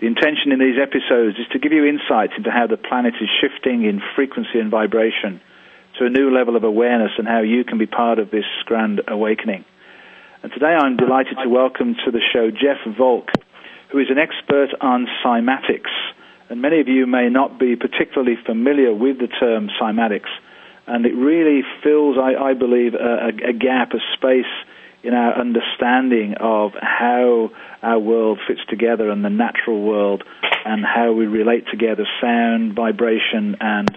The intention in these episodes is to give you insights into how the planet is shifting in frequency and vibration to a new level of awareness and how you can be part of this grand awakening. And today I'm delighted to welcome to the show Jeff Volk, who is an expert on cymatics. And many of you may not be particularly familiar with the term cymatics. And it really fills, I, I believe, a, a gap, a space in our understanding of how our world fits together and the natural world and how we relate together sound, vibration, and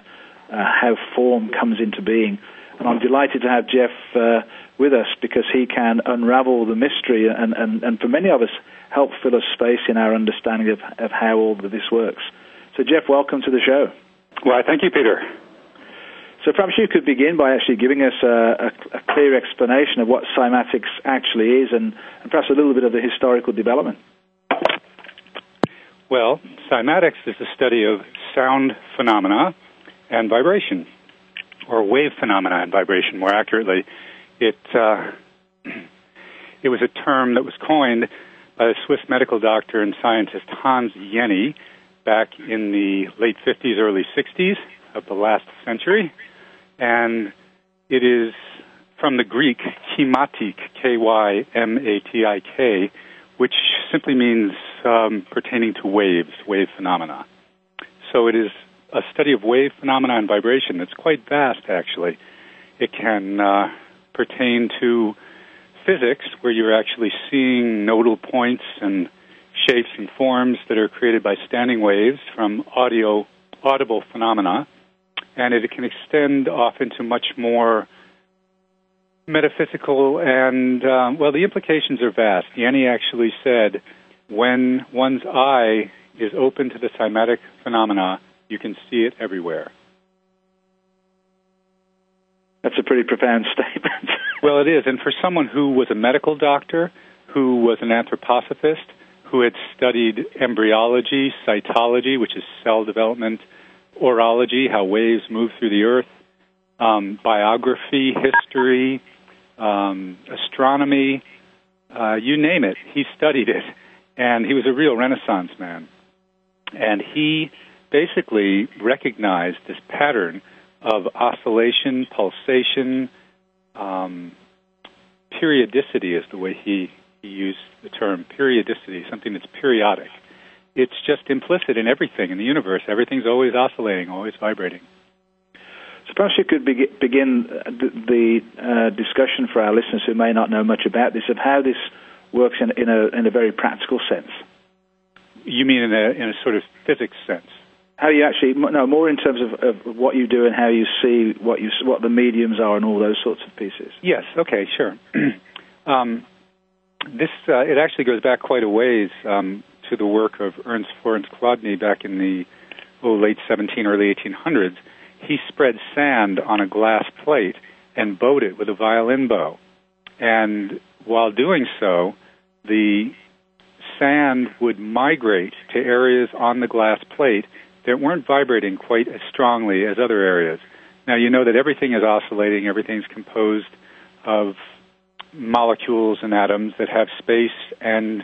uh, how form comes into being. And I'm delighted to have Jeff uh, with us because he can unravel the mystery and, and, and for many of us help fill a space in our understanding of, of how all of this works. So, Jeff, welcome to the show. Well, thank you, Peter. So perhaps you could begin by actually giving us a, a, a clear explanation of what cymatics actually is and, and, perhaps a little bit of the historical development. Well, cymatics is the study of sound phenomena and vibration, or wave phenomena and vibration, more accurately. It, uh, it was a term that was coined by the Swiss medical doctor and scientist Hans Jenny back in the late 50s, early 60s of the last century and it is from the Greek kymatik, K-Y-M-A-T-I-K, which simply means um, pertaining to waves, wave phenomena. So it is a study of wave phenomena and vibration that's quite vast, actually. It can uh, pertain to physics, where you're actually seeing nodal points and shapes and forms that are created by standing waves from audio audible phenomena and it can extend off into much more metaphysical and um, well the implications are vast. Jenny actually said when one's eye is open to the cymatic phenomena you can see it everywhere. That's a pretty profound statement. Well it is. And for someone who was a medical doctor who was an anthroposophist who had studied embryology cytology which is cell development orology, how waves move through the earth, um, biography, history, um, astronomy, uh, you name it. He studied it, and he was a real Renaissance man. And he basically recognized this pattern of oscillation, pulsation, um, periodicity is the way he, he used the term periodicity, something that's periodic it's just implicit in everything in the universe. Everything's always oscillating, always vibrating. So perhaps you could be- begin the, the uh, discussion for our listeners who may not know much about this of how this works in, in, a, in a very practical sense. You mean in a, in a sort of physics sense? How you actually no more in terms of, of what you do and how you see what you what the mediums are and all those sorts of pieces. Yes. Okay. Sure. um, this uh, it actually goes back quite a ways. Um, to the work of Ernst Florens Chladni back in the oh, late 17, early 1800s, he spread sand on a glass plate and bowed it with a violin bow. And while doing so, the sand would migrate to areas on the glass plate that weren't vibrating quite as strongly as other areas. Now, you know that everything is oscillating, everything's composed of molecules and atoms that have space and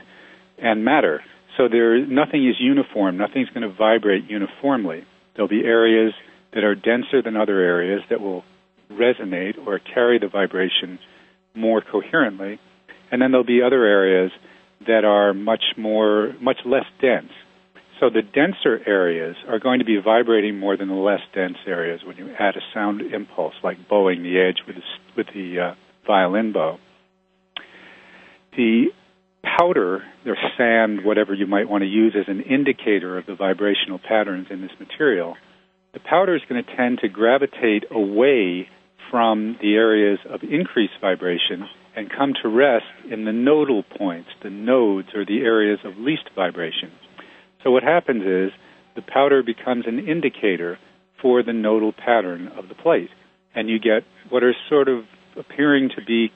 and matter. So there, nothing is uniform. Nothing's going to vibrate uniformly. There'll be areas that are denser than other areas that will resonate or carry the vibration more coherently, and then there'll be other areas that are much more, much less dense. So the denser areas are going to be vibrating more than the less dense areas when you add a sound impulse, like bowing the edge with the, with the uh, violin bow. The powder or sand, whatever you might want to use as an indicator of the vibrational patterns in this material, the powder is going to tend to gravitate away from the areas of increased vibration and come to rest in the nodal points, the nodes or the areas of least vibration. So what happens is the powder becomes an indicator for the nodal pattern of the plate. And you get what are sort of appearing to be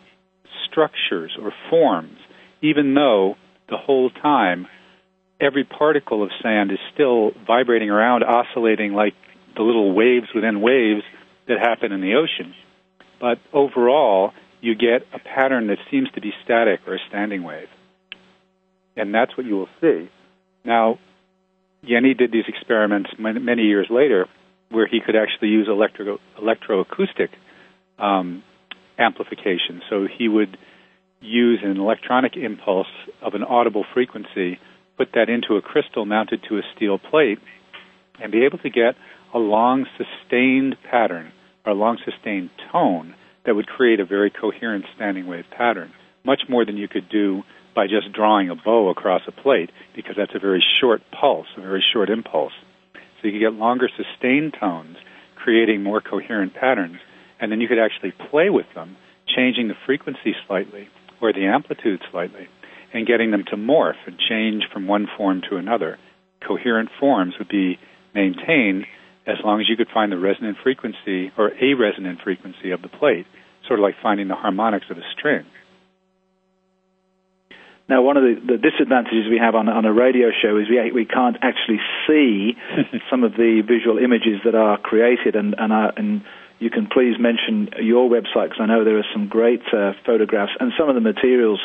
structures or forms even though the whole time every particle of sand is still vibrating around, oscillating like the little waves within waves that happen in the ocean. But overall, you get a pattern that seems to be static or a standing wave. And that's what you will see. Now, Jenny did these experiments many years later where he could actually use electro, electroacoustic um, amplification. So he would use an electronic impulse of an audible frequency, put that into a crystal mounted to a steel plate, and be able to get a long sustained pattern or a long sustained tone that would create a very coherent standing wave pattern, much more than you could do by just drawing a bow across a plate, because that's a very short pulse, a very short impulse. So you could get longer sustained tones, creating more coherent patterns, and then you could actually play with them, changing the frequency slightly or the amplitude slightly, and getting them to morph and change from one form to another. Coherent forms would be maintained as long as you could find the resonant frequency or a resonant frequency of the plate, sort of like finding the harmonics of a string. Now, one of the, the disadvantages we have on, on a radio show is we, we can't actually see some of the visual images that are created, and, and, are, and you can please mention your website because I know there are some great uh, photographs and some of the materials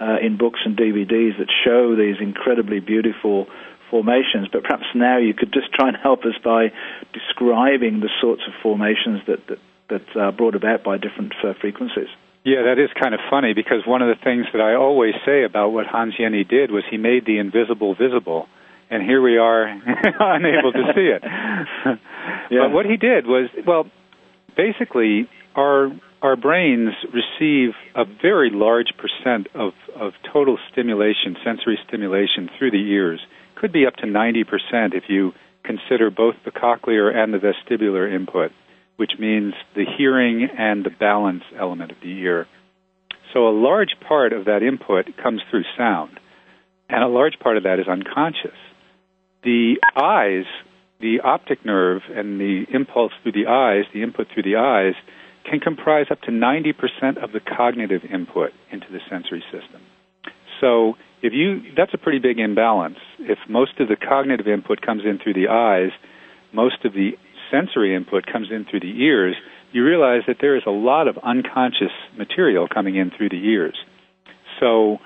uh, in books and DVDs that show these incredibly beautiful formations. But perhaps now you could just try and help us by describing the sorts of formations that that, that are brought about by different uh, frequencies. Yeah, that is kind of funny because one of the things that I always say about what Hans Jenny did was he made the invisible visible and here we are unable to see it. yeah. But what he did was, well, basically our our brains receive a very large percent of, of total stimulation, sensory stimulation through the ears. Could be up to 90% if you consider both the cochlear and the vestibular input, which means the hearing and the balance element of the ear. So a large part of that input comes through sound, and a large part of that is unconscious. The eyes the optic nerve and the impulse through the eyes, the input through the eyes, can comprise up to 90% of the cognitive input into the sensory system. So if you that's a pretty big imbalance. If most of the cognitive input comes in through the eyes, most of the sensory input comes in through the ears, you realize that there is a lot of unconscious material coming in through the ears. So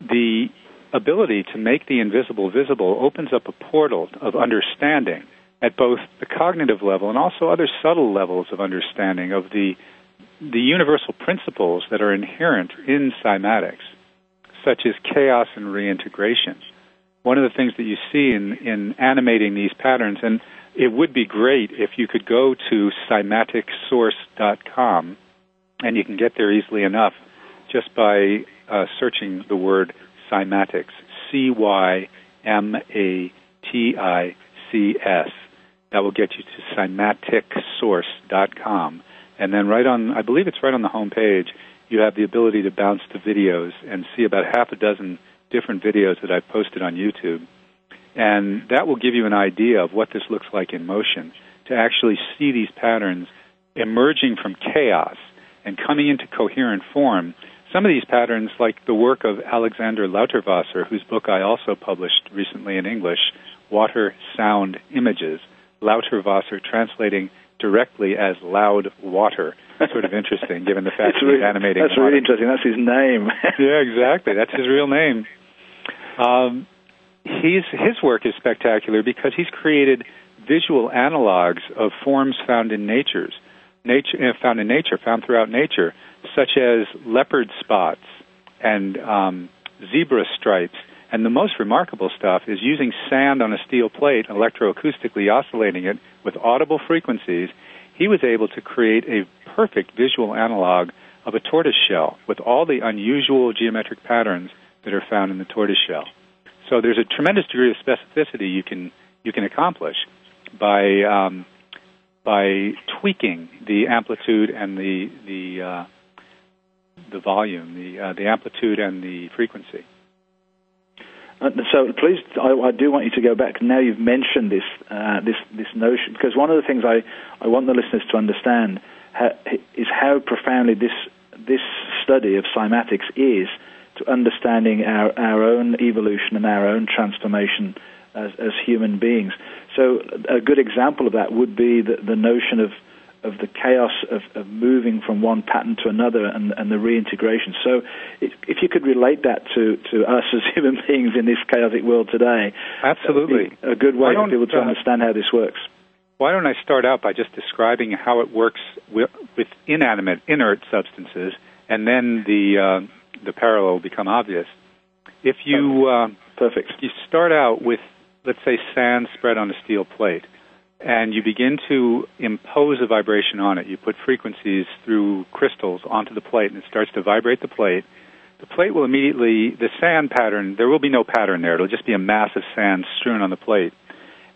the ability to make the invisible visible opens up a portal of understanding at both the cognitive level and also other subtle levels of understanding of the the universal principles that are inherent in cymatics, such as chaos and reintegration. One of the things that you see in, in animating these patterns, and it would be great if you could go to cymaticsource.com, and you can get there easily enough just by uh, searching the word cymatics. C Y M A T I C S. That will get you to cymaticsource.com. And then right on, I believe it's right on the home page, you have the ability to bounce to videos and see about half a dozen different videos that I've posted on YouTube. And that will give you an idea of what this looks like in motion, to actually see these patterns emerging from chaos and coming into coherent form some of these patterns, like the work of Alexander Lauterwasser, whose book I also published recently in English, Water Sound Images, Lauterwasser translating directly as loud water. Sort of interesting, given the fact that really, he's animating. That's water. really interesting. That's his name. yeah, exactly. That's his real name. Um, he's, his work is spectacular because he's created visual analogs of forms found in nature's nature, found in nature, found throughout nature, such as leopard spots and um, zebra stripes. And the most remarkable stuff is using sand on a steel plate, electroacoustically oscillating it with audible frequencies. He was able to create a perfect visual analog of a tortoise shell with all the unusual geometric patterns that are found in the tortoise shell. So there's a tremendous degree of specificity you can you can accomplish by um, by tweaking the amplitude and the the uh, the volume, the uh, the amplitude and the frequency. Uh, so please, I, I, do want you to go back. Now you've mentioned this uh, this this notion, because one of the things I, I want the listeners to understand is how profoundly this this study of cymatics is to understanding our, our own evolution and our own transformation as, as human beings. So a good example of that would be the, the notion of of the chaos of, of moving from one pattern to another and, and the reintegration. So, if, if you could relate that to, to us as human beings in this chaotic world today, absolutely, a good way for people to uh, understand how this works. Why don't I start out by just describing how it works with, with inanimate, inert substances, and then the uh, the parallel will become obvious. If you uh, perfect, if you start out with let's say sand spread on a steel plate, and you begin to impose a vibration on it. You put frequencies through crystals onto the plate, and it starts to vibrate the plate. The plate will immediately, the sand pattern, there will be no pattern there. It'll just be a mass of sand strewn on the plate.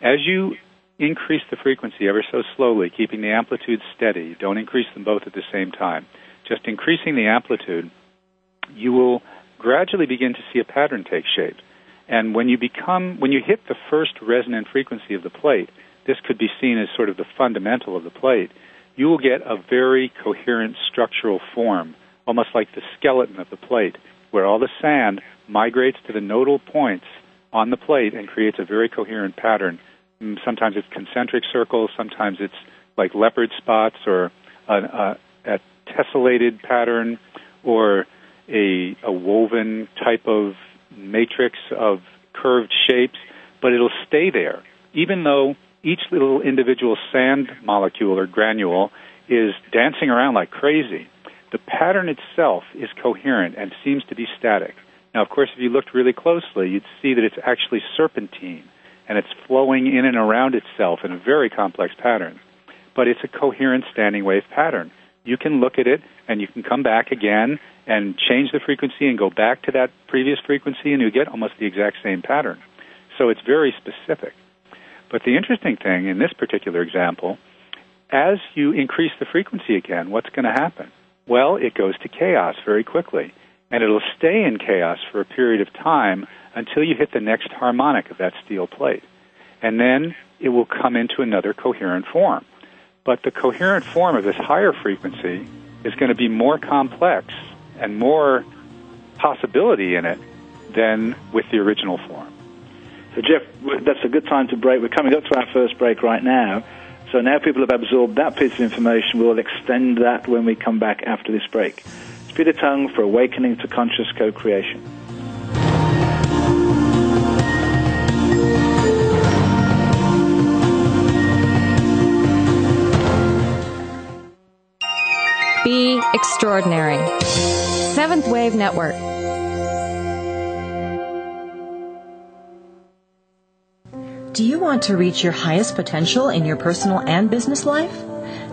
As you increase the frequency ever so slowly, keeping the amplitude steady, don't increase them both at the same time, just increasing the amplitude, you will gradually begin to see a pattern take shape. And when you become, when you hit the first resonant frequency of the plate, this could be seen as sort of the fundamental of the plate, you will get a very coherent structural form, almost like the skeleton of the plate, where all the sand migrates to the nodal points on the plate and creates a very coherent pattern. Mm, sometimes it's concentric circles, sometimes it's like leopard spots or a, a, a tessellated pattern or a, a woven type of matrix of curved shapes, but it'll stay there, even though each little individual sand molecule or granule is dancing around like crazy. The pattern itself is coherent and seems to be static. Now, of course, if you looked really closely, you'd see that it's actually serpentine and it's flowing in and around itself in a very complex pattern. But it's a coherent standing wave pattern. You can look at it and you can come back again and change the frequency and go back to that previous frequency and you get almost the exact same pattern. So it's very specific. But the interesting thing in this particular example, as you increase the frequency again, what's going to happen? Well, it goes to chaos very quickly, and it'll stay in chaos for a period of time until you hit the next harmonic of that steel plate. And then it will come into another coherent form. But the coherent form of this higher frequency is going to be more complex and more possibility in it than with the original form. So, Jeff, that's a good time to break. We're coming up to our first break right now. So now people have absorbed that piece of information. We'll extend that when we come back after this break. It's Peter Tongue for Awakening to Conscious Co-Creation. Be extraordinary. Seventh Wave Network. Do you want to reach your highest potential in your personal and business life?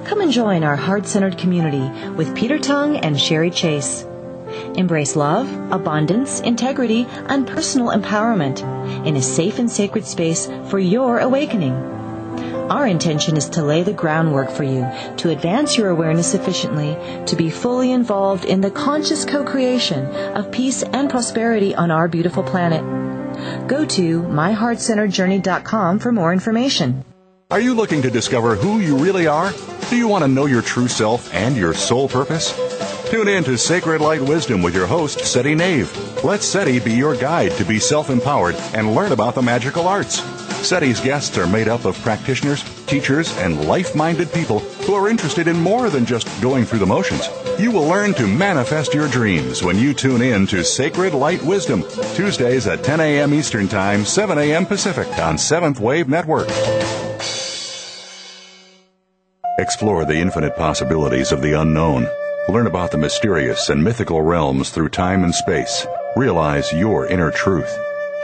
Come and join our heart centered community with Peter Tongue and Sherry Chase. Embrace love, abundance, integrity, and personal empowerment in a safe and sacred space for your awakening. Our intention is to lay the groundwork for you to advance your awareness sufficiently to be fully involved in the conscious co creation of peace and prosperity on our beautiful planet. Go to myheartcenteredjourney.com for more information. Are you looking to discover who you really are? Do you want to know your true self and your soul purpose? Tune in to Sacred Light Wisdom with your host, Seti Nave. Let Seti be your guide to be self empowered and learn about the magical arts. SETI's guests are made up of practitioners, teachers, and life minded people who are interested in more than just going through the motions. You will learn to manifest your dreams when you tune in to Sacred Light Wisdom, Tuesdays at 10 a.m. Eastern Time, 7 a.m. Pacific on Seventh Wave Network. Explore the infinite possibilities of the unknown. Learn about the mysterious and mythical realms through time and space. Realize your inner truth.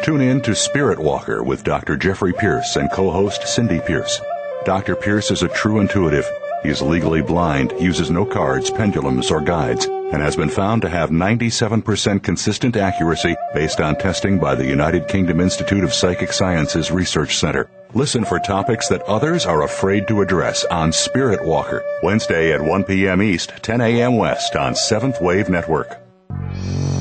Tune in to Spirit Walker with Dr. Jeffrey Pierce and co-host Cindy Pierce. Dr. Pierce is a true intuitive. He is legally blind, uses no cards, pendulums, or guides, and has been found to have 97% consistent accuracy based on testing by the United Kingdom Institute of Psychic Sciences Research Center. Listen for topics that others are afraid to address on Spirit Walker, Wednesday at 1 p.m. East, 10 a.m. West on Seventh Wave Network.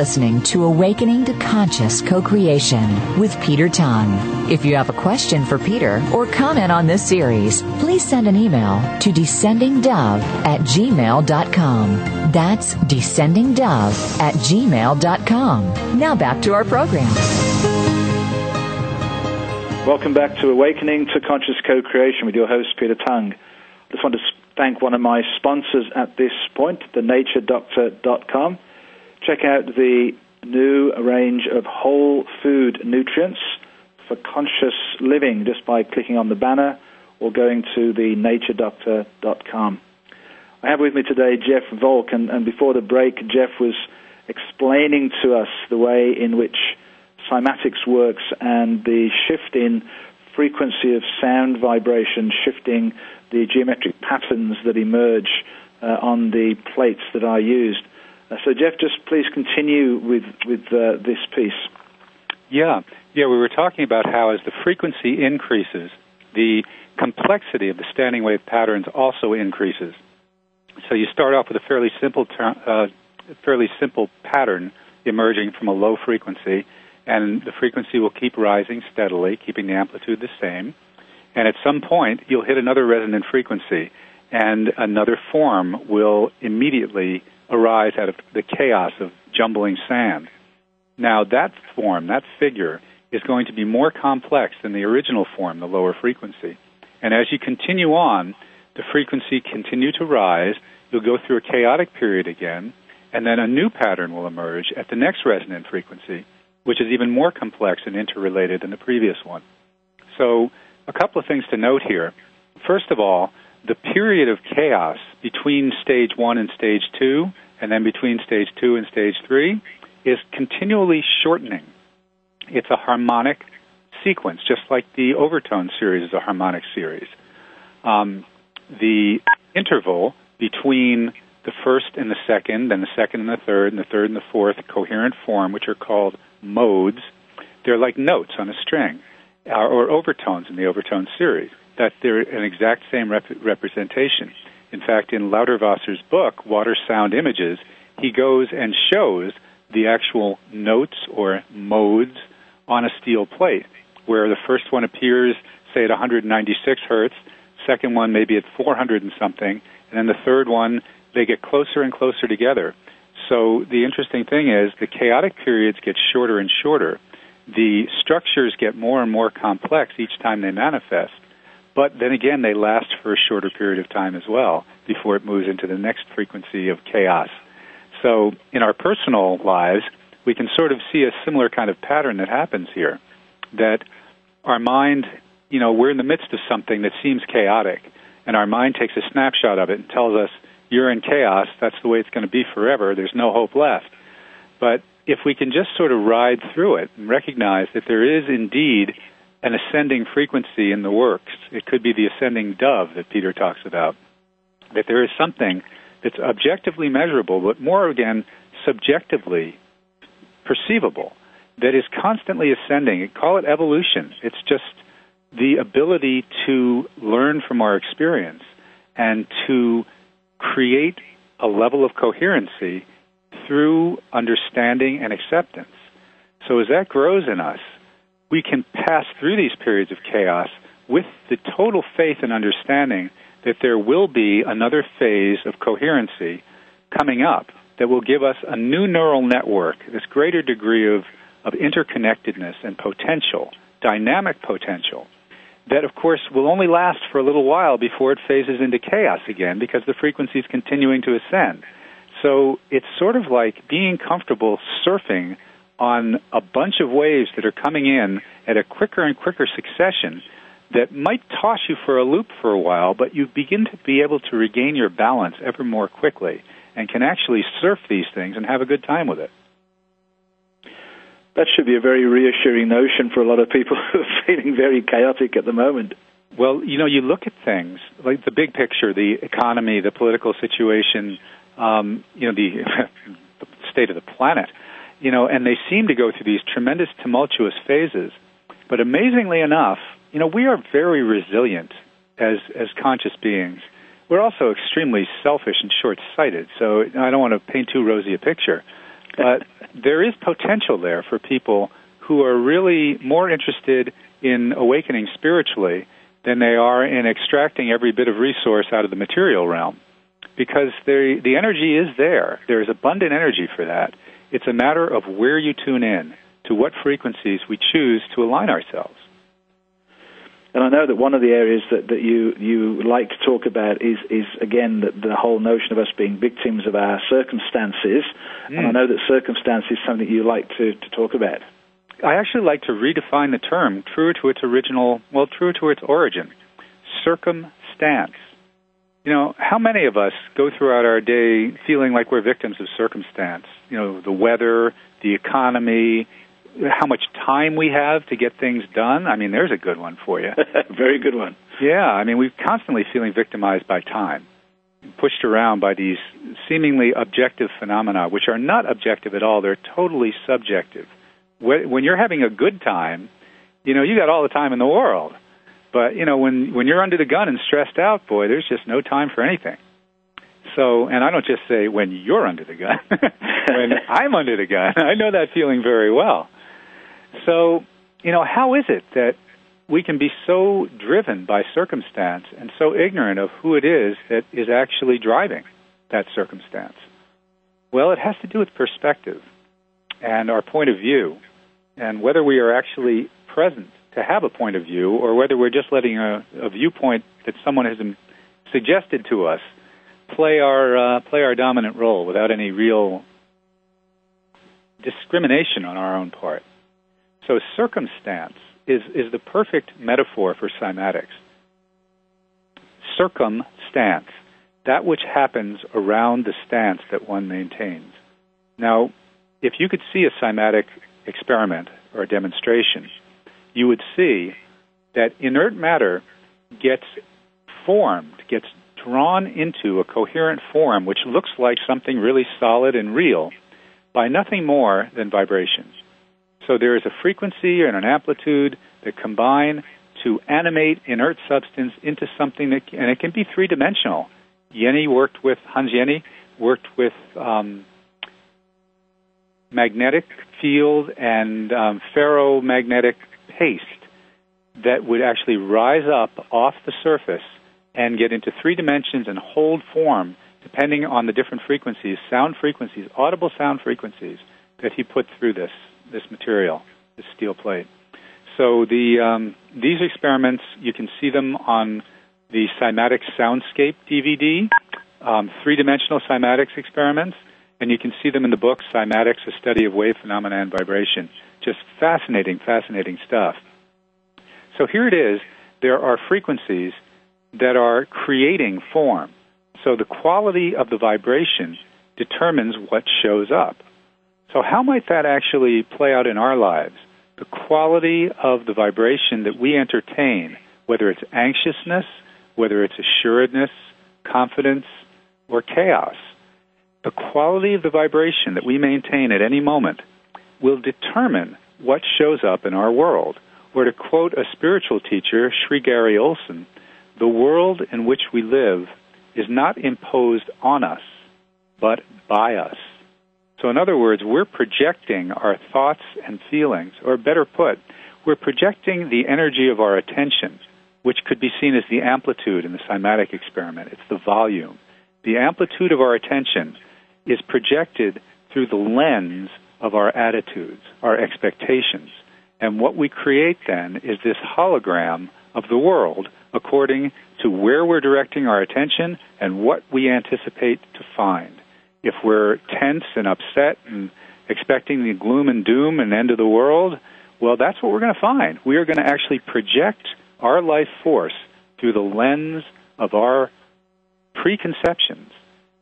Listening to Awakening to Conscious Co-Creation with Peter Tongue. If you have a question for Peter or comment on this series, please send an email to descendingdove at gmail.com. That's descendingdove at gmail.com. Now back to our program. Welcome back to Awakening to Conscious Co-Creation with your host, Peter Tongue. I just want to thank one of my sponsors at this point, thenaturedoctor.com. Check out the new range of whole food nutrients for conscious living just by clicking on the banner or going to the naturedoctor.com. I have with me today Jeff Volk, and, and before the break, Jeff was explaining to us the way in which cymatics works and the shift in frequency of sound vibration, shifting the geometric patterns that emerge uh, on the plates that are used. Uh, so, Jeff, just please continue with with uh, this piece. Yeah, yeah. We were talking about how as the frequency increases, the complexity of the standing wave patterns also increases. So you start off with a fairly simple, ter- uh, fairly simple pattern emerging from a low frequency, and the frequency will keep rising steadily, keeping the amplitude the same. And at some point, you'll hit another resonant frequency, and another form will immediately arise out of the chaos of jumbling sand. Now, that form, that figure, is going to be more complex than the original form, the lower frequency. And as you continue on, the frequency continue to rise. You'll go through a chaotic period again, and then a new pattern will emerge at the next resonant frequency, which is even more complex and interrelated than the previous one. So, a couple of things to note here. First of all, the period of chaos between stage one and stage two, and then between stage two and stage three, is continually shortening. It's a harmonic sequence, just like the overtone series is a harmonic series. Um, the interval between the first and the second, and the second and the third, and the third and the fourth coherent form, which are called modes, they're like notes on a string, uh, or overtones in the overtone series that they're an exact same rep- representation. In fact, in Lauterwasser's book, Water Sound Images, he goes and shows the actual notes or modes on a steel plate, where the first one appears, say, at 196 hertz, second one maybe at 400 and something, and then the third one, they get closer and closer together. So the interesting thing is the chaotic periods get shorter and shorter. The structures get more and more complex each time they manifest. But then again, they last for a shorter period of time as well before it moves into the next frequency of chaos. So in our personal lives, we can sort of see a similar kind of pattern that happens here. That our mind, you know, we're in the midst of something that seems chaotic, and our mind takes a snapshot of it and tells us, you're in chaos, that's the way it's going to be forever, there's no hope left. But if we can just sort of ride through it and recognize that there is indeed an ascending frequency in the works. It could be the ascending dove that Peter talks about. That there is something that's objectively measurable, but more again, subjectively perceivable, that is constantly ascending. Call it evolution. It's just the ability to learn from our experience and to create a level of coherency through understanding and acceptance. So as that grows in us, we can pass through these periods of chaos with the total faith and understanding that there will be another phase of coherency coming up that will give us a new neural network, this greater degree of, of interconnectedness and potential, dynamic potential, that of course will only last for a little while before it phases into chaos again because the frequency is continuing to ascend. So it's sort of like being comfortable surfing on a bunch of waves that are coming in at a quicker and quicker succession that might toss you for a loop for a while, but you begin to be able to regain your balance ever more quickly and can actually surf these things and have a good time with it. That should be a very reassuring notion for a lot of people who are feeling very chaotic at the moment. Well, you know, you look at things like the big picture, the economy, the political situation, um, you know, the, the state of the planet, you know, and they seem to go through these tremendous tumultuous phases. But amazingly enough, you know, we are very resilient as as conscious beings. We're also extremely selfish and short-sighted. So I don't want to paint too rosy a picture, but there is potential there for people who are really more interested in awakening spiritually than they are in extracting every bit of resource out of the material realm because the the energy is there. There is abundant energy for that. It's a matter of where you tune in, to what frequencies we choose to align ourselves. And I know that one of the areas that, that you, you like to talk about is, is again, the, the whole notion of us being victims of our circumstances. Mm. And I know that circumstance is something you like to, to talk about. I actually like to redefine the term true to its original, well, true to its origin. Circumstance. You know, how many of us go throughout our day feeling like we're victims of circumstance? You know, the weather, the economy, how much time we have to get things done. I mean, there's a good one for you. Very good one. Yeah, I mean, we're constantly feeling victimized by time, pushed around by these seemingly objective phenomena, which are not objective at all. They're totally subjective. When you're having a good time, you know, you got all the time in the world. But you know, when when you're under the gun and stressed out, boy, there's just no time for anything. So, and I don't just say when you're under the gun. when I'm under the gun, I know that feeling very well. So, you know, how is it that we can be so driven by circumstance and so ignorant of who it is that is actually driving that circumstance? Well, it has to do with perspective and our point of view and whether we are actually present to have a point of view or whether we're just letting a, a viewpoint that someone has suggested to us play our uh, play our dominant role without any real discrimination on our own part. So circumstance is is the perfect metaphor for cymatics. Circumstance, that which happens around the stance that one maintains. Now, if you could see a cymatic experiment or a demonstration, you would see that inert matter gets formed, gets drawn into a coherent form which looks like something really solid and real by nothing more than vibrations. So there is a frequency and an amplitude that combine to animate inert substance into something that, and it can be three dimensional. Jenny worked with, Hans Jenny worked with um, magnetic field and um, ferromagnetic paste that would actually rise up off the surface and get into three dimensions and hold form depending on the different frequencies, sound frequencies, audible sound frequencies that he put through this this material, this steel plate. So the um, these experiments you can see them on the Cymatic Soundscape DVD, um, three-dimensional cymatics experiments, and you can see them in the book Cymatics: A Study of Wave Phenomena and Vibration. Just fascinating, fascinating stuff. So here it is. There are frequencies that are creating form. So the quality of the vibration determines what shows up. So, how might that actually play out in our lives? The quality of the vibration that we entertain, whether it's anxiousness, whether it's assuredness, confidence, or chaos, the quality of the vibration that we maintain at any moment will determine what shows up in our world. Or to quote a spiritual teacher, Sri Gary Olsen, the world in which we live is not imposed on us, but by us. So, in other words, we're projecting our thoughts and feelings, or better put, we're projecting the energy of our attention, which could be seen as the amplitude in the cymatic experiment. It's the volume. The amplitude of our attention is projected through the lens of our attitudes, our expectations. And what we create then is this hologram of the world according to where we're directing our attention and what we anticipate to find. If we're tense and upset and expecting the gloom and doom and end of the world, well, that's what we're going to find. We are going to actually project our life force through the lens of our preconceptions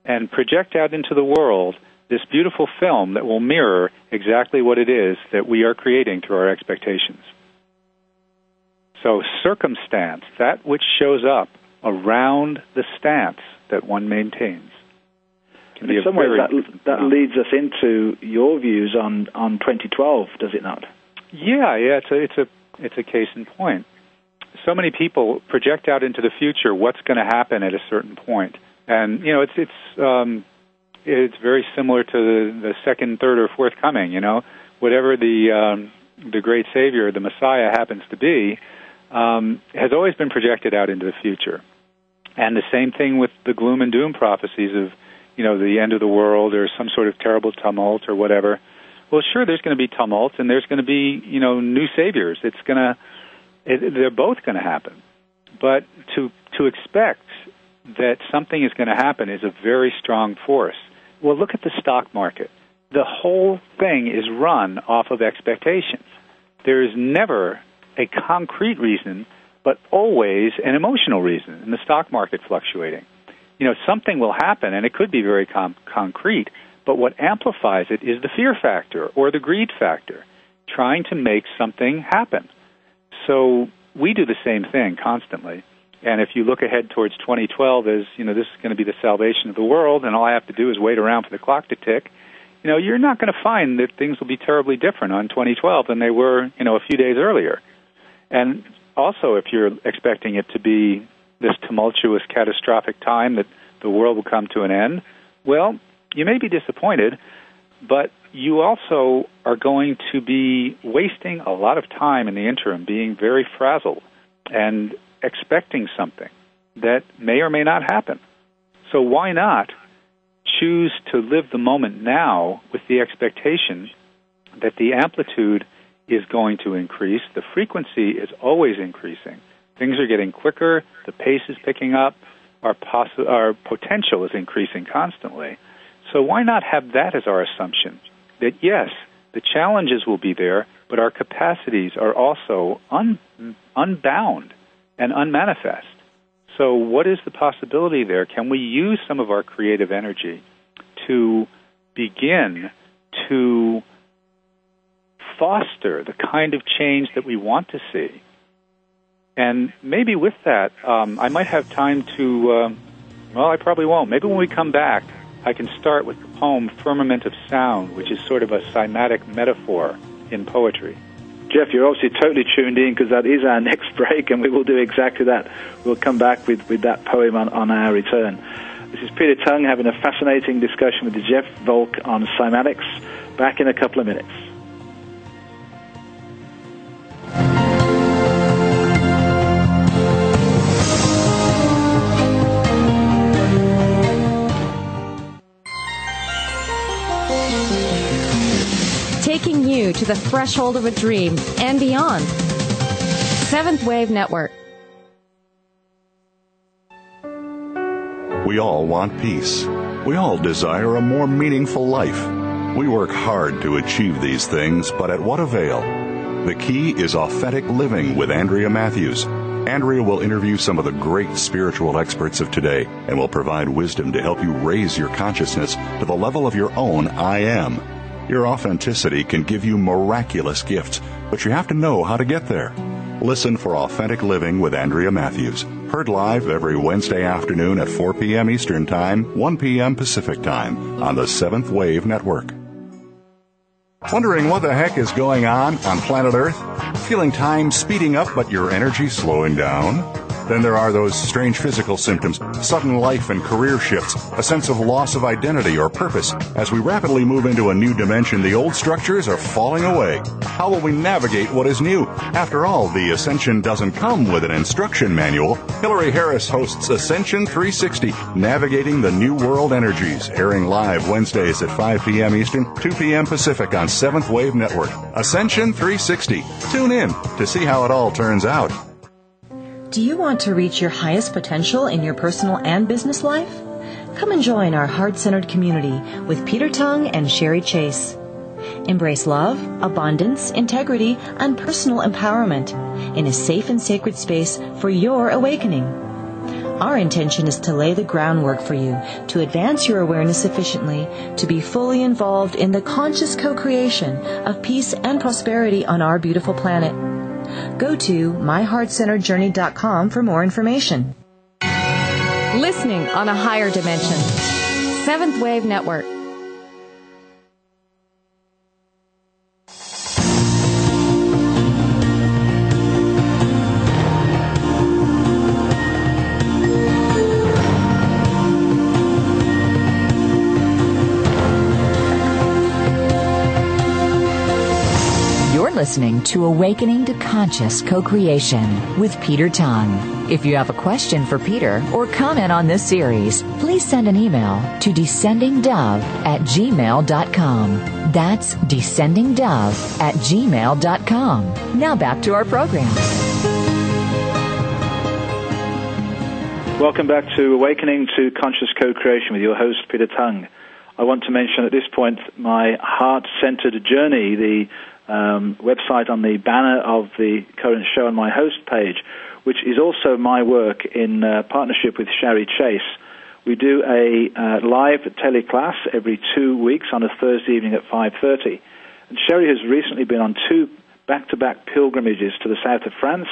and project out into the world this beautiful film that will mirror exactly what it is that we are creating through our expectations. So, circumstance, that which shows up around the stance that one maintains. Can in some ways, that, that leads us into your views on, on 2012, does it not? Yeah, yeah, it's a, it's a, it's a case in point. So many people project out into the future what's going to happen at a certain point, and you know, it's it's um, it's very similar to the, the second, third, or fourth coming. You know, whatever the um, the great Savior, the Messiah, happens to be, um, has always been projected out into the future. And the same thing with the gloom and doom prophecies of, you know, the end of the world or some sort of terrible tumult or whatever. Well, sure, there's going to be tumult and there's going to be, you know, new saviors. It's going to, they're both going to happen. But to to expect that something is going to happen is a very strong force. Well, look at the stock market. The whole thing is run off of expectations. There is never a concrete reason, but always an emotional reason in the stock market fluctuating. You know, something will happen, and it could be very com- concrete, but what amplifies it is the fear factor or the greed factor, trying to make something happen. So we do the same thing constantly. And if you look ahead towards 2012 as, you know, this is going to be the salvation of the world and all I have to do is wait around for the clock to tick, you know, you're not going to find that things will be terribly different on 2012 than they were, you know, a few days earlier. And also, if you're expecting it to be this tumultuous, catastrophic time that the world will come to an end, well, you may be disappointed, but you also are going to be wasting a lot of time in the interim being very frazzled and expecting something that may or may not happen. So why not choose to live the moment now with the expectation that the amplitude is going to increase. The frequency is always increasing. Things are getting quicker. The pace is picking up. Our, poss- our potential is increasing constantly. So why not have that as our assumption? That yes, the challenges will be there, but our capacities are also un- unbound and unmanifest. So, what is the possibility there? Can we use some of our creative energy to begin to foster the kind of change that we want to see. And maybe with that, um, I might have time to, uh, well, I probably won't. Maybe when we come back, I can start with the poem Firmament of Sound, which is sort of a cymatic metaphor in poetry. Jeff, you're obviously totally tuned in because that is our next break, and we will do exactly that. We'll come back with, with that poem on, on our return. This is Peter Tongue having a fascinating discussion with Jeff Volk on cymatics. Back in a couple of minutes. You to the threshold of a dream and beyond. Seventh Wave Network. We all want peace. We all desire a more meaningful life. We work hard to achieve these things, but at what avail? The key is authentic living with Andrea Matthews. Andrea will interview some of the great spiritual experts of today and will provide wisdom to help you raise your consciousness to the level of your own I am. Your authenticity can give you miraculous gifts, but you have to know how to get there. Listen for Authentic Living with Andrea Matthews. Heard live every Wednesday afternoon at 4 p.m. Eastern Time, 1 p.m. Pacific Time on the Seventh Wave Network. Wondering what the heck is going on on planet Earth? Feeling time speeding up but your energy slowing down? Then there are those strange physical symptoms, sudden life and career shifts, a sense of loss of identity or purpose. As we rapidly move into a new dimension, the old structures are falling away. How will we navigate what is new? After all, the Ascension doesn't come with an instruction manual. Hillary Harris hosts Ascension 360, Navigating the New World Energies, airing live Wednesdays at 5 p.m. Eastern, 2 p.m. Pacific on Seventh Wave Network. Ascension 360. Tune in to see how it all turns out. Do you want to reach your highest potential in your personal and business life? Come and join our heart centered community with Peter Tongue and Sherry Chase. Embrace love, abundance, integrity, and personal empowerment in a safe and sacred space for your awakening. Our intention is to lay the groundwork for you to advance your awareness sufficiently to be fully involved in the conscious co creation of peace and prosperity on our beautiful planet. Go to myheartcenteredjourney.com for more information. Listening on a higher dimension. Seventh Wave Network. Listening to Awakening to Conscious Co-Creation with Peter Tongue. If you have a question for Peter or comment on this series, please send an email to descendingdove at gmail.com. That's descendingdove at gmail.com. Now back to our program. Welcome back to Awakening to Conscious Co-Creation with your host, Peter Tongue. I want to mention at this point my heart-centered journey, the um, website on the banner of the current show on my host page, which is also my work in uh, partnership with Sherry Chase. We do a uh, live teleclass every two weeks on a Thursday evening at 5.30. And Sherry has recently been on two back-to-back pilgrimages to the south of France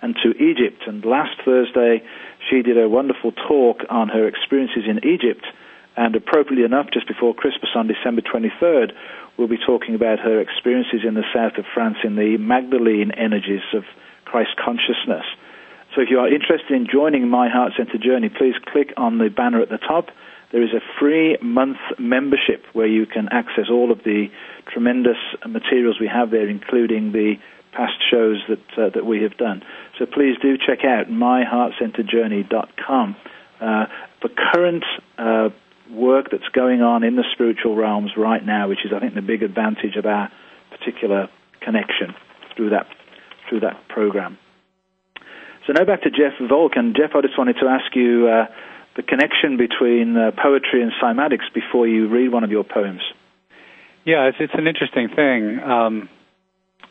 and to Egypt. And last Thursday, she did a wonderful talk on her experiences in Egypt. And appropriately enough, just before Christmas on December 23rd, we'll be talking about her experiences in the south of France in the Magdalene energies of Christ consciousness. So if you are interested in joining My Heart Center Journey, please click on the banner at the top. There is a free month membership where you can access all of the tremendous materials we have there, including the past shows that uh, that we have done. So please do check out myheartcenterjourney.com uh, for current uh, work that's going on in the spiritual realms right now, which is, I think, the big advantage of our particular connection through that through that program. So now back to Jeff Volk, and Jeff, I just wanted to ask you uh, the connection between uh, poetry and cymatics before you read one of your poems. Yeah, it's, it's an interesting thing. Um,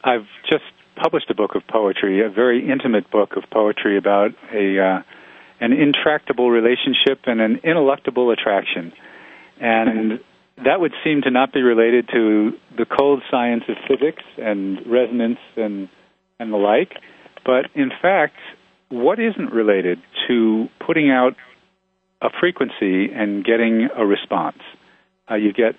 I've just published a book of poetry, a very intimate book of poetry about a uh, an intractable relationship and an ineluctable attraction. And that would seem to not be related to the cold science of physics and resonance and, and the like. But in fact, what isn't related to putting out a frequency and getting a response? Uh, you get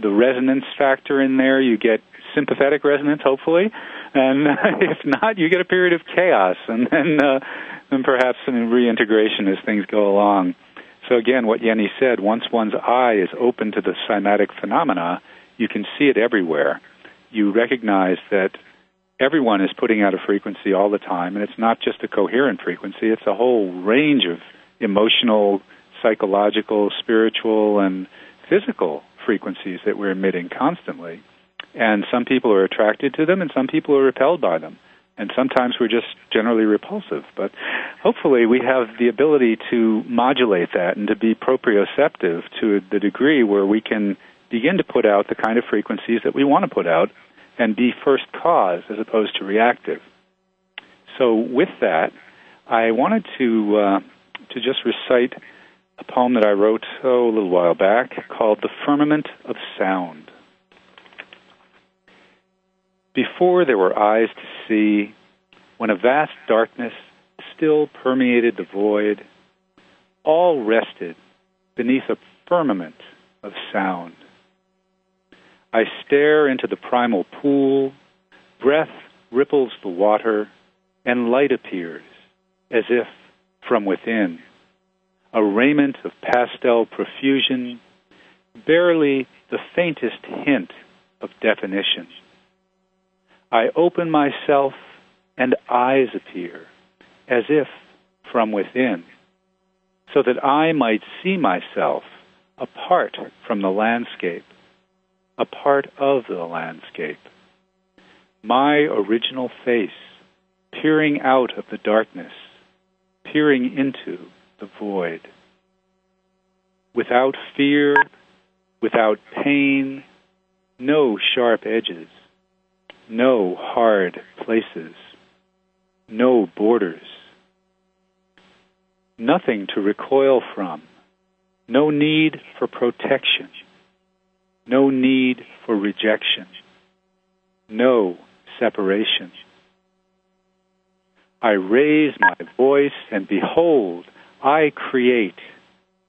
the resonance factor in there, you get sympathetic resonance, hopefully, and if not, you get a period of chaos, and then uh, and perhaps some reintegration as things go along. So again, what Jenny said, once one's eye is open to the cymatic phenomena, you can see it everywhere. You recognize that everyone is putting out a frequency all the time, and it's not just a coherent frequency, it's a whole range of emotional, psychological, spiritual, and physical frequencies that we're emitting constantly. And some people are attracted to them, and some people are repelled by them and sometimes we're just generally repulsive. But hopefully, we have the ability to modulate that and to be proprioceptive to the degree where we can begin to put out the kind of frequencies that we want to put out and be first cause as opposed to reactive. So, with that, I wanted to uh, to just recite a poem that I wrote oh, a little while back called "The Firmament of Sound." Before there were eyes to see, when a vast darkness still permeated the void, all rested beneath a firmament of sound. I stare into the primal pool, breath ripples the water, and light appears as if from within, a raiment of pastel profusion, barely the faintest hint of definition. I open myself and eyes appear as if from within, so that I might see myself apart from the landscape, a part of the landscape. My original face peering out of the darkness, peering into the void. Without fear, without pain, no sharp edges, no hard places, no borders, nothing to recoil from, no need for protection, no need for rejection, no separation. I raise my voice, and behold, I create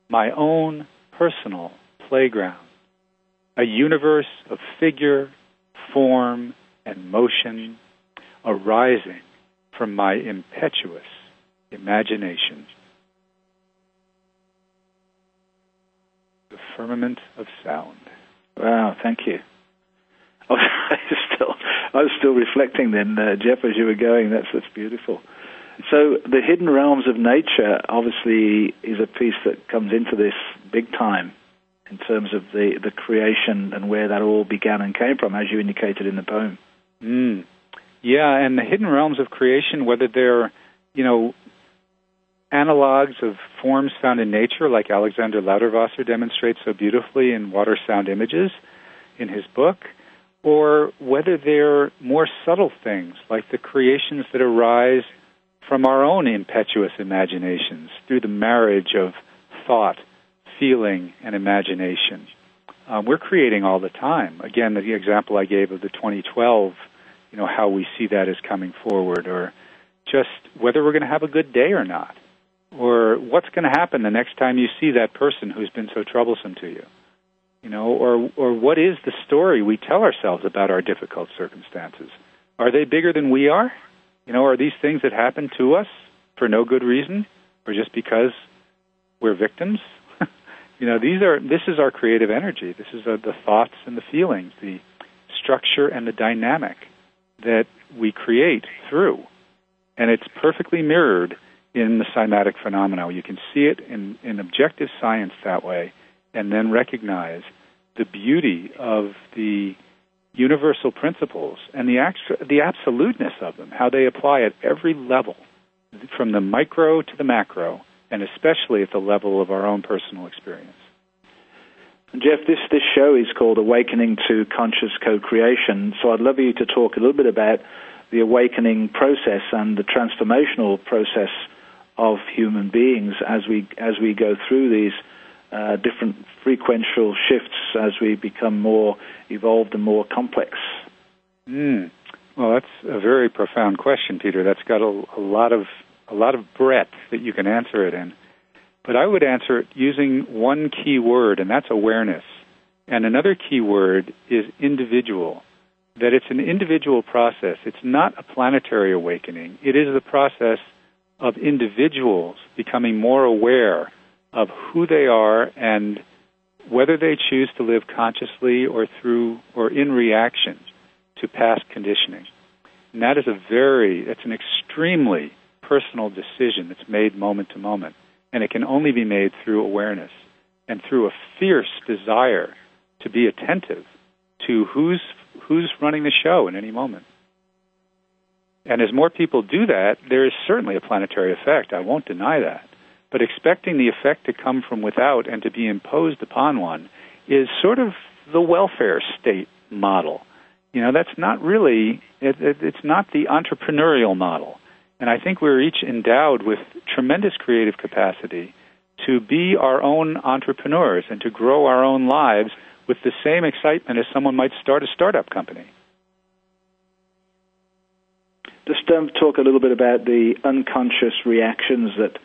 my own personal playground, a universe of figure, form, and motion arising from my impetuous imagination. The firmament of sound. Wow, thank you. I was still, I was still reflecting then, uh, Jeff, as you were going. That's that's beautiful. So the hidden realms of nature obviously is a piece that comes into this big time in terms of the, the creation and where that all began and came from, as you indicated in the poem. Mm. Yeah, and the hidden realms of creation, whether they're, you know, analogs of forms found in nature, like Alexander Lauterwasser demonstrates so beautifully in Water Sound Images in his book, or whether they're more subtle things, like the creations that arise from our own impetuous imaginations through the marriage of thought, feeling, and imagination. Um, we're creating all the time. Again, the example I gave of the 2012, you know, how we see that as coming forward, or just whether we're going to have a good day or not, or what's going to happen the next time you see that person who's been so troublesome to you, you know, or or what is the story we tell ourselves about our difficult circumstances? Are they bigger than we are? You know, are these things that happen to us for no good reason, or just because we're victims? You know, these are this is our creative energy. This is uh, the thoughts and the feelings, the structure and the dynamic that we create through, and it's perfectly mirrored in the cymatic phenomena. You can see it in, in objective science that way, and then recognize the beauty of the universal principles and the, extra, the absoluteness of them, how they apply at every level, from the micro to the macro, and especially at the level of our own personal experience. Jeff, this, this show is called Awakening to Conscious Co-Creation, so I'd love you to talk a little bit about the awakening process and the transformational process of human beings as we as we go through these uh, different frequential shifts as we become more evolved and more complex? Mm. Well, that's a very profound question, Peter. That's got a, a lot of a lot of breadth that you can answer it in. But I would answer it using one key word, and that's awareness. And another key word is individual. That it's an individual process. It's not a planetary awakening. It is the process of individuals becoming more aware of who they are and whether they choose to live consciously or through or in reaction to past conditioning. And that is a very, it's an extremely personal decision that's made moment to moment. And it can only be made through awareness and through a fierce desire to be attentive to who's, who's running the show in any moment. And as more people do that, there is certainly a planetary effect. I won't deny that. But expecting the effect to come from without and to be imposed upon one is sort of the welfare state model. You know, that's not really, it, it, it's not the entrepreneurial model. And I think we're each endowed with tremendous creative capacity to be our own entrepreneurs and to grow our own lives with the same excitement as someone might start a startup company. Just um, talk a little bit about the unconscious reactions that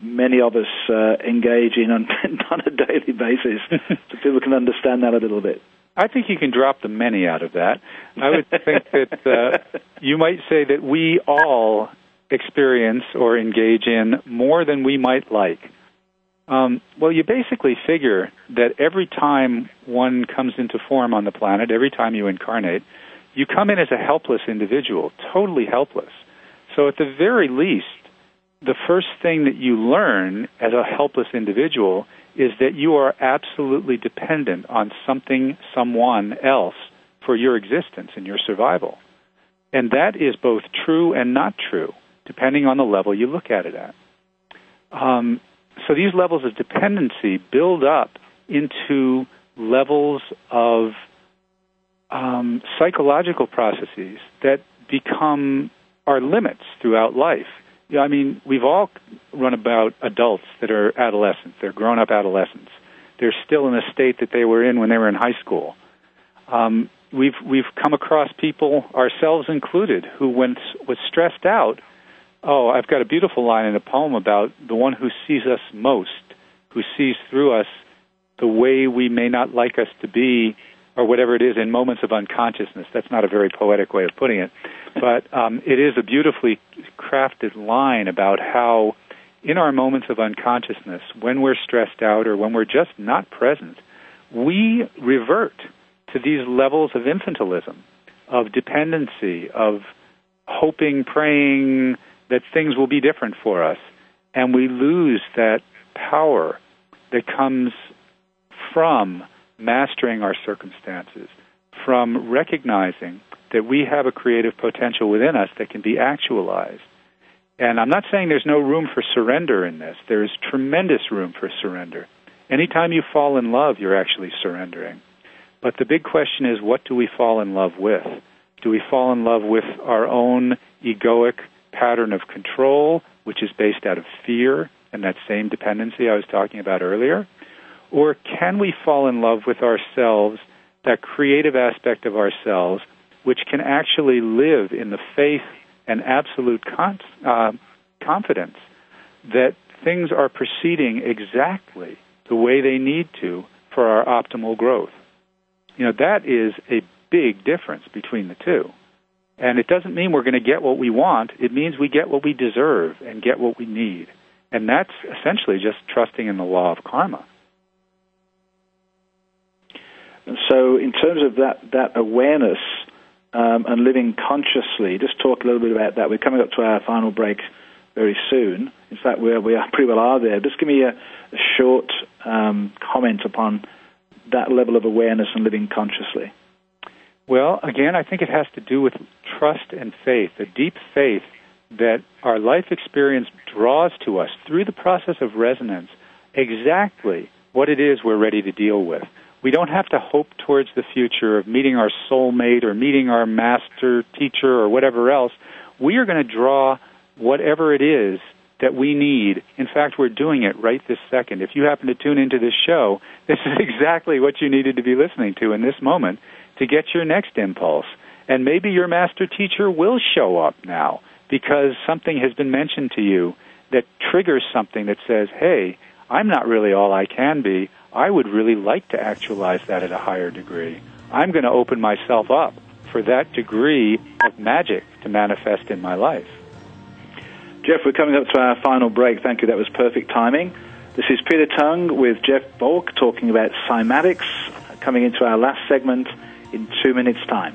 many of us uh, engage in on, on a daily basis, so people can understand that a little bit. I think you can drop the many out of that. I would think that uh, you might say that we all experience or engage in more than we might like? Um, well, you basically figure that every time one comes into form on the planet, every time you incarnate, you come in as a helpless individual, totally helpless. So, at the very least, the first thing that you learn as a helpless individual is that you are absolutely dependent on something, someone else for your existence and your survival. And that is both true and not true, depending on the level you look at it at. Um, so these levels of dependency build up into levels of um, psychological processes that become our limits throughout life. I mean, we've all run about adults that are adolescents. They're grown up adolescents. They're still in the state that they were in when they were in high school. Um, we've we've come across people, ourselves included, who when was stressed out. Oh, I've got a beautiful line in a poem about the one who sees us most, who sees through us the way we may not like us to be, or whatever it is in moments of unconsciousness. That's not a very poetic way of putting it, but um, it is a beautifully crafted line about how, in our moments of unconsciousness, when we're stressed out or when we're just not present, we revert to these levels of infantilism, of dependency, of hoping, praying that things will be different for us. And we lose that power that comes from mastering our circumstances, from recognizing that we have a creative potential within us that can be actualized. And I'm not saying there's no room for surrender in this. There is tremendous room for surrender. Anytime you fall in love, you're actually surrendering. But the big question is what do we fall in love with? Do we fall in love with our own egoic pattern of control, which is based out of fear and that same dependency I was talking about earlier? Or can we fall in love with ourselves, that creative aspect of ourselves, which can actually live in the faith and absolute con- uh, confidence that things are proceeding exactly the way they need to for our optimal growth? You know, that is a big difference between the two. And it doesn't mean we're going to get what we want. It means we get what we deserve and get what we need. And that's essentially just trusting in the law of karma. And so, in terms of that, that awareness um, and living consciously, just talk a little bit about that. We're coming up to our final break very soon. In fact, we we are, pretty well are there. Just give me a, a short um, comment upon that level of awareness and living consciously. Well, again, I think it has to do with trust and faith, a deep faith that our life experience draws to us through the process of resonance exactly what it is we're ready to deal with. We don't have to hope towards the future of meeting our soulmate or meeting our master teacher or whatever else. We are going to draw whatever it is that we need. In fact, we're doing it right this second. If you happen to tune into this show, this is exactly what you needed to be listening to in this moment to get your next impulse. And maybe your master teacher will show up now because something has been mentioned to you that triggers something that says, hey, I'm not really all I can be. I would really like to actualize that at a higher degree. I'm going to open myself up for that degree of magic to manifest in my life. Jeff, we're coming up to our final break. Thank you. That was perfect timing. This is Peter Tongue with Jeff Volk talking about cymatics, coming into our last segment in two minutes' time.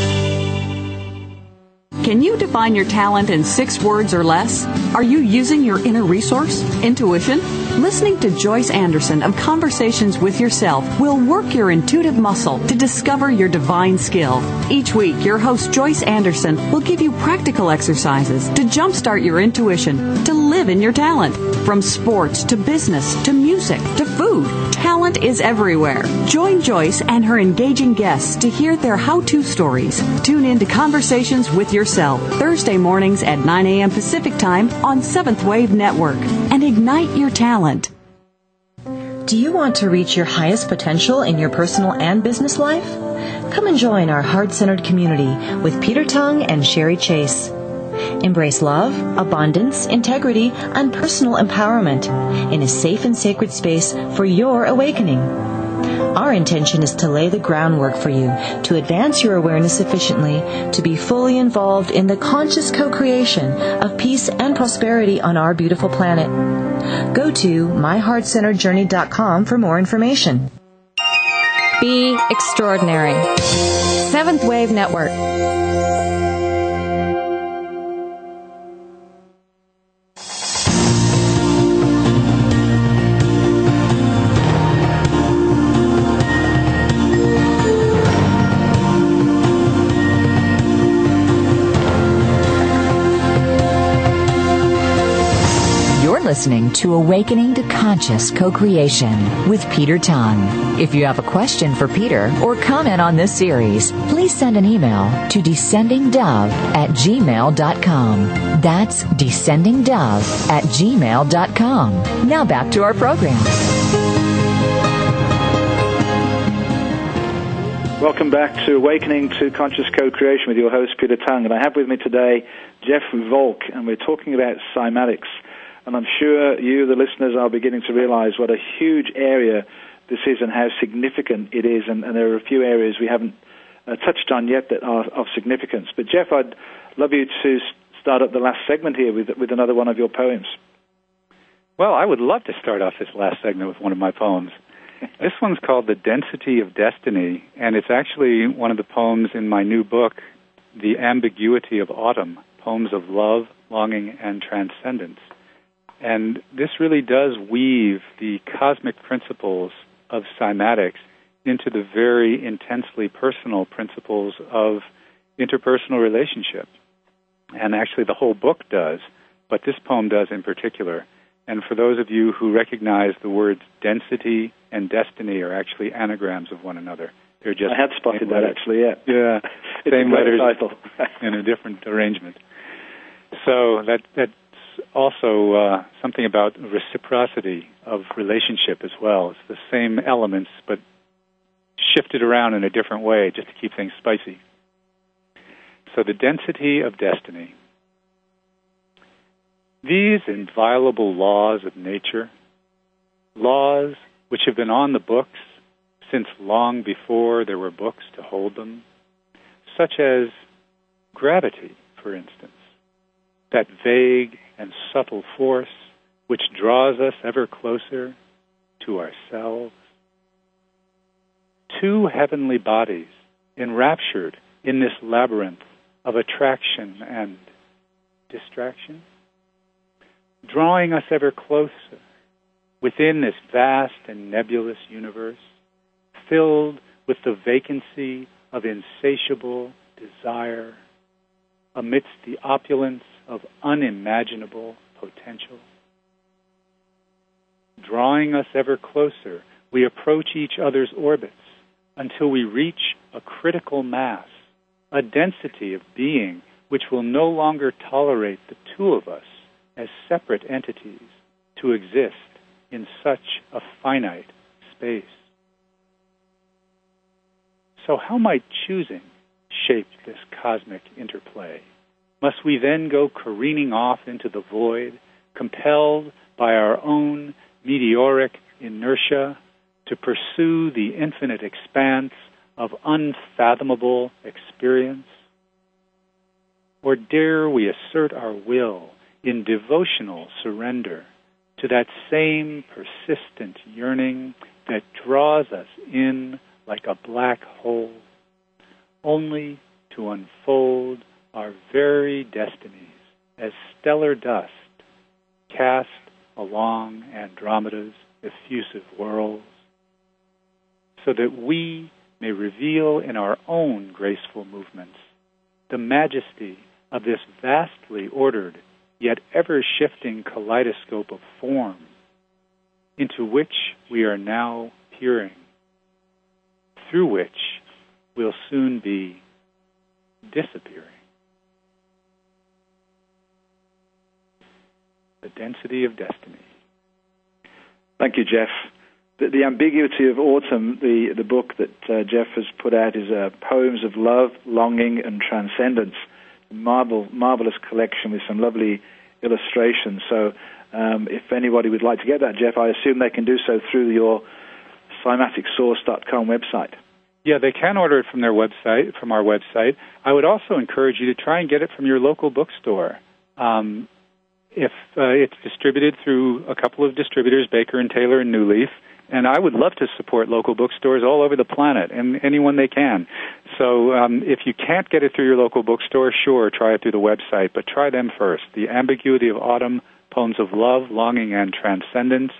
Can you define your talent in six words or less? Are you using your inner resource, intuition? Listening to Joyce Anderson of Conversations with Yourself will work your intuitive muscle to discover your divine skill. Each week, your host Joyce Anderson will give you practical exercises to jumpstart your intuition, to live in your talent. From sports to business to music to food, talent is everywhere. Join Joyce and her engaging guests to hear their how to stories. Tune in to Conversations with Yourself Thursday mornings at 9 a.m. Pacific Time on Seventh Wave Network and ignite your talent. Do you want to reach your highest potential in your personal and business life? Come and join our heart centered community with Peter Tung and Sherry Chase. Embrace love, abundance, integrity, and personal empowerment in a safe and sacred space for your awakening. Our intention is to lay the groundwork for you to advance your awareness sufficiently to be fully involved in the conscious co-creation of peace and prosperity on our beautiful planet. Go to myheartcenteredjourney.com for more information. Be extraordinary. Seventh Wave Network. Listening to Awakening to Conscious Co-Creation with Peter Tung. If you have a question for Peter or comment on this series, please send an email to descendingdove at gmail.com. That's descendingdove at gmail.com. Now back to our program. Welcome back to Awakening to Conscious Co-Creation with your host, Peter Tung. And I have with me today Jeff Volk, and we're talking about cymatics. And I'm sure you, the listeners, are beginning to realize what a huge area this is and how significant it is. And, and there are a few areas we haven't uh, touched on yet that are of significance. But, Jeff, I'd love you to start up the last segment here with, with another one of your poems. Well, I would love to start off this last segment with one of my poems. this one's called The Density of Destiny, and it's actually one of the poems in my new book, The Ambiguity of Autumn Poems of Love, Longing, and Transcendence. And this really does weave the cosmic principles of cymatics into the very intensely personal principles of interpersonal relationship. And actually, the whole book does, but this poem does in particular. And for those of you who recognize the words density and destiny are actually anagrams of one another. They're just I had spotted that letters. actually, yeah. Yeah, same letters title. in a different arrangement. So that that also uh, something about reciprocity of relationship as well. It's the same elements, but shifted around in a different way just to keep things spicy. So, the density of destiny. These inviolable laws of nature, laws which have been on the books since long before there were books to hold them, such as gravity, for instance, that vague and subtle force which draws us ever closer to ourselves. Two heavenly bodies enraptured in this labyrinth of attraction and distraction, drawing us ever closer within this vast and nebulous universe, filled with the vacancy of insatiable desire amidst the opulence of unimaginable potential. Drawing us ever closer, we approach each other's orbits until we reach a critical mass, a density of being which will no longer tolerate the two of us as separate entities to exist in such a finite space. So, how might choosing shape this cosmic interplay? Must we then go careening off into the void, compelled by our own meteoric inertia to pursue the infinite expanse of unfathomable experience? Or dare we assert our will in devotional surrender to that same persistent yearning that draws us in like a black hole, only to unfold our very destinies as stellar dust cast along Andromeda's effusive whirls, so that we may reveal in our own graceful movements the majesty of this vastly ordered yet ever shifting kaleidoscope of form into which we are now peering, through which we'll soon be disappearing. The Density of Destiny. Thank you, Jeff. The, the Ambiguity of Autumn, the, the book that uh, Jeff has put out, is uh, poems of love, longing, and transcendence. Marvel, marvelous collection with some lovely illustrations. So, um, if anybody would like to get that, Jeff, I assume they can do so through your cymaticsource.com website. Yeah, they can order it from their website, from our website. I would also encourage you to try and get it from your local bookstore. Um, if uh, it's distributed through a couple of distributors, Baker and Taylor and New Leaf, and I would love to support local bookstores all over the planet and anyone they can. So um, if you can't get it through your local bookstore, sure, try it through the website, but try them first. The Ambiguity of Autumn, Poems of Love, Longing, and Transcendence,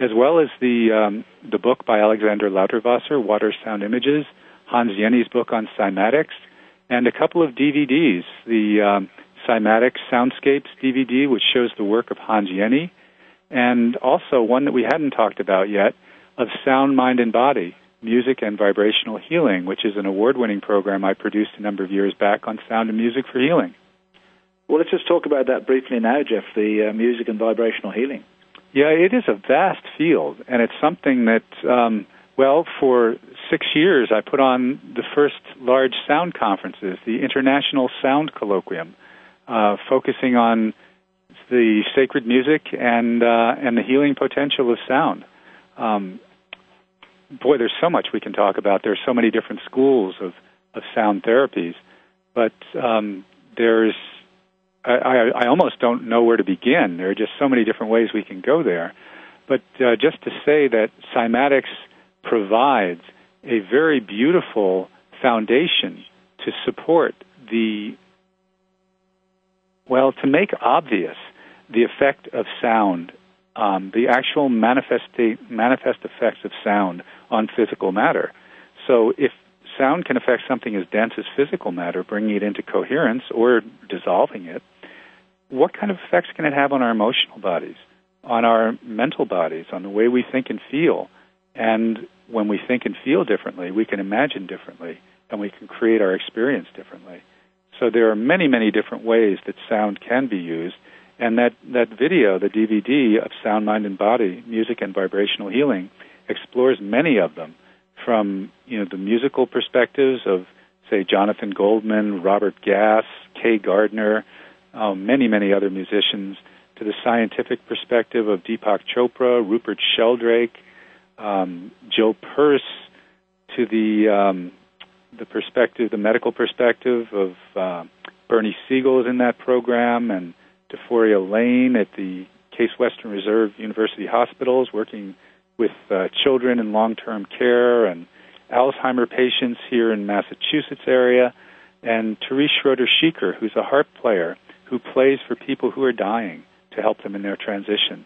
as well as the um, the book by Alexander Lauterwasser, Water, Sound, Images, Hans Jenny's book on cymatics, and a couple of DVDs. The um, Cymatics Soundscapes DVD, which shows the work of Hans Jenny, and also one that we hadn't talked about yet of Sound, Mind, and Body, Music and Vibrational Healing, which is an award winning program I produced a number of years back on sound and music for healing. Well, let's just talk about that briefly now, Jeff the uh, music and vibrational healing. Yeah, it is a vast field, and it's something that, um, well, for six years I put on the first large sound conferences, the International Sound Colloquium, uh, focusing on the sacred music and uh, and the healing potential of sound. Um, boy, there's so much we can talk about. There's so many different schools of, of sound therapies, but um, there's I, I, I almost don't know where to begin. There are just so many different ways we can go there. But uh, just to say that cymatics provides a very beautiful foundation to support the well, to make obvious the effect of sound um, the actual manifest manifest effects of sound on physical matter. So if sound can affect something as dense as physical matter, bringing it into coherence or dissolving it, what kind of effects can it have on our emotional bodies, on our mental bodies, on the way we think and feel? And when we think and feel differently, we can imagine differently, and we can create our experience differently. So there are many, many different ways that sound can be used. And that, that video, the DVD of Sound, Mind, and Body, Music and Vibrational Healing, explores many of them from you know the musical perspectives of say Jonathan Goldman, Robert Gass, Kay Gardner, um, many many other musicians, to the scientific perspective of Deepak Chopra, Rupert Sheldrake, um, Joe Pearce, to the um, the perspective, the medical perspective of uh, Bernie Siegel is in that program, and DeForia Lane at the Case Western Reserve University Hospitals, working with uh, children in long-term care and Alzheimer patients here in Massachusetts area, and Therese Schroeder Sheker, who's a harp player who plays for people who are dying to help them in their transition.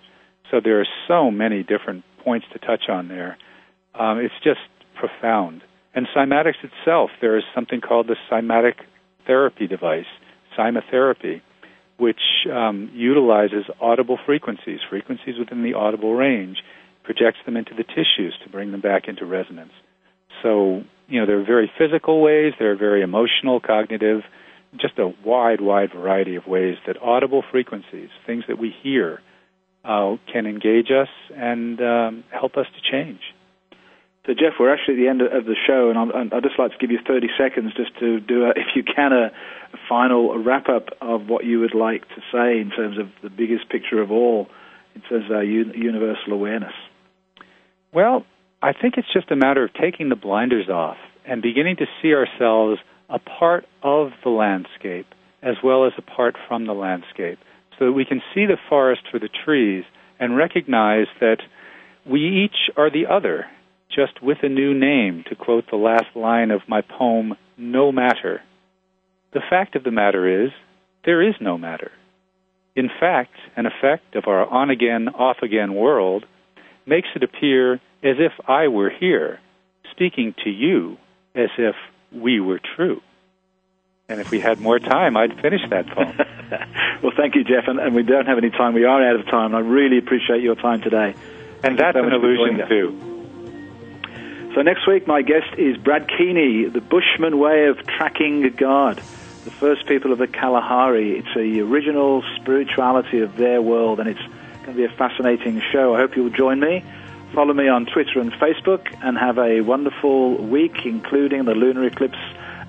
So there are so many different points to touch on there. Um, it's just profound. And cymatics itself, there is something called the cymatic therapy device, cymatherapy, which um, utilizes audible frequencies, frequencies within the audible range, projects them into the tissues to bring them back into resonance. So, you know, there are very physical ways, there are very emotional, cognitive, just a wide, wide variety of ways that audible frequencies, things that we hear, uh, can engage us and um, help us to change. So, Jeff, we're actually at the end of the show, and I'd just like to give you 30 seconds just to do, a, if you can, a, final wrap up of what you would like to say in terms of the biggest picture of all, in terms of our un- universal awareness. Well, I think it's just a matter of taking the blinders off and beginning to see ourselves a part of the landscape as well as apart from the landscape so that we can see the forest for the trees and recognize that we each are the other just with a new name, to quote the last line of my poem, No Matter. The fact of the matter is, there is no matter. In fact, an effect of our on again, off again world makes it appear as if I were here, speaking to you as if we were true. And if we had more time, I'd finish that poem. well, thank you, Jeff. And, and, we don't have any time. We are out of time. I really appreciate your time today. And that's so an illusion, too. So next week, my guest is Brad Keeney, the Bushman way of tracking God. the first people of the Kalahari. It's the original spirituality of their world, and it's going to be a fascinating show. I hope you'll join me. Follow me on Twitter and Facebook, and have a wonderful week, including the lunar eclipse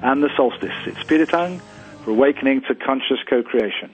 and the solstice. It's Peter Tongue for Awakening to Conscious Co-Creation.